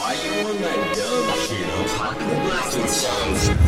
Why you on that dumb shit? I'm talking blasting songs.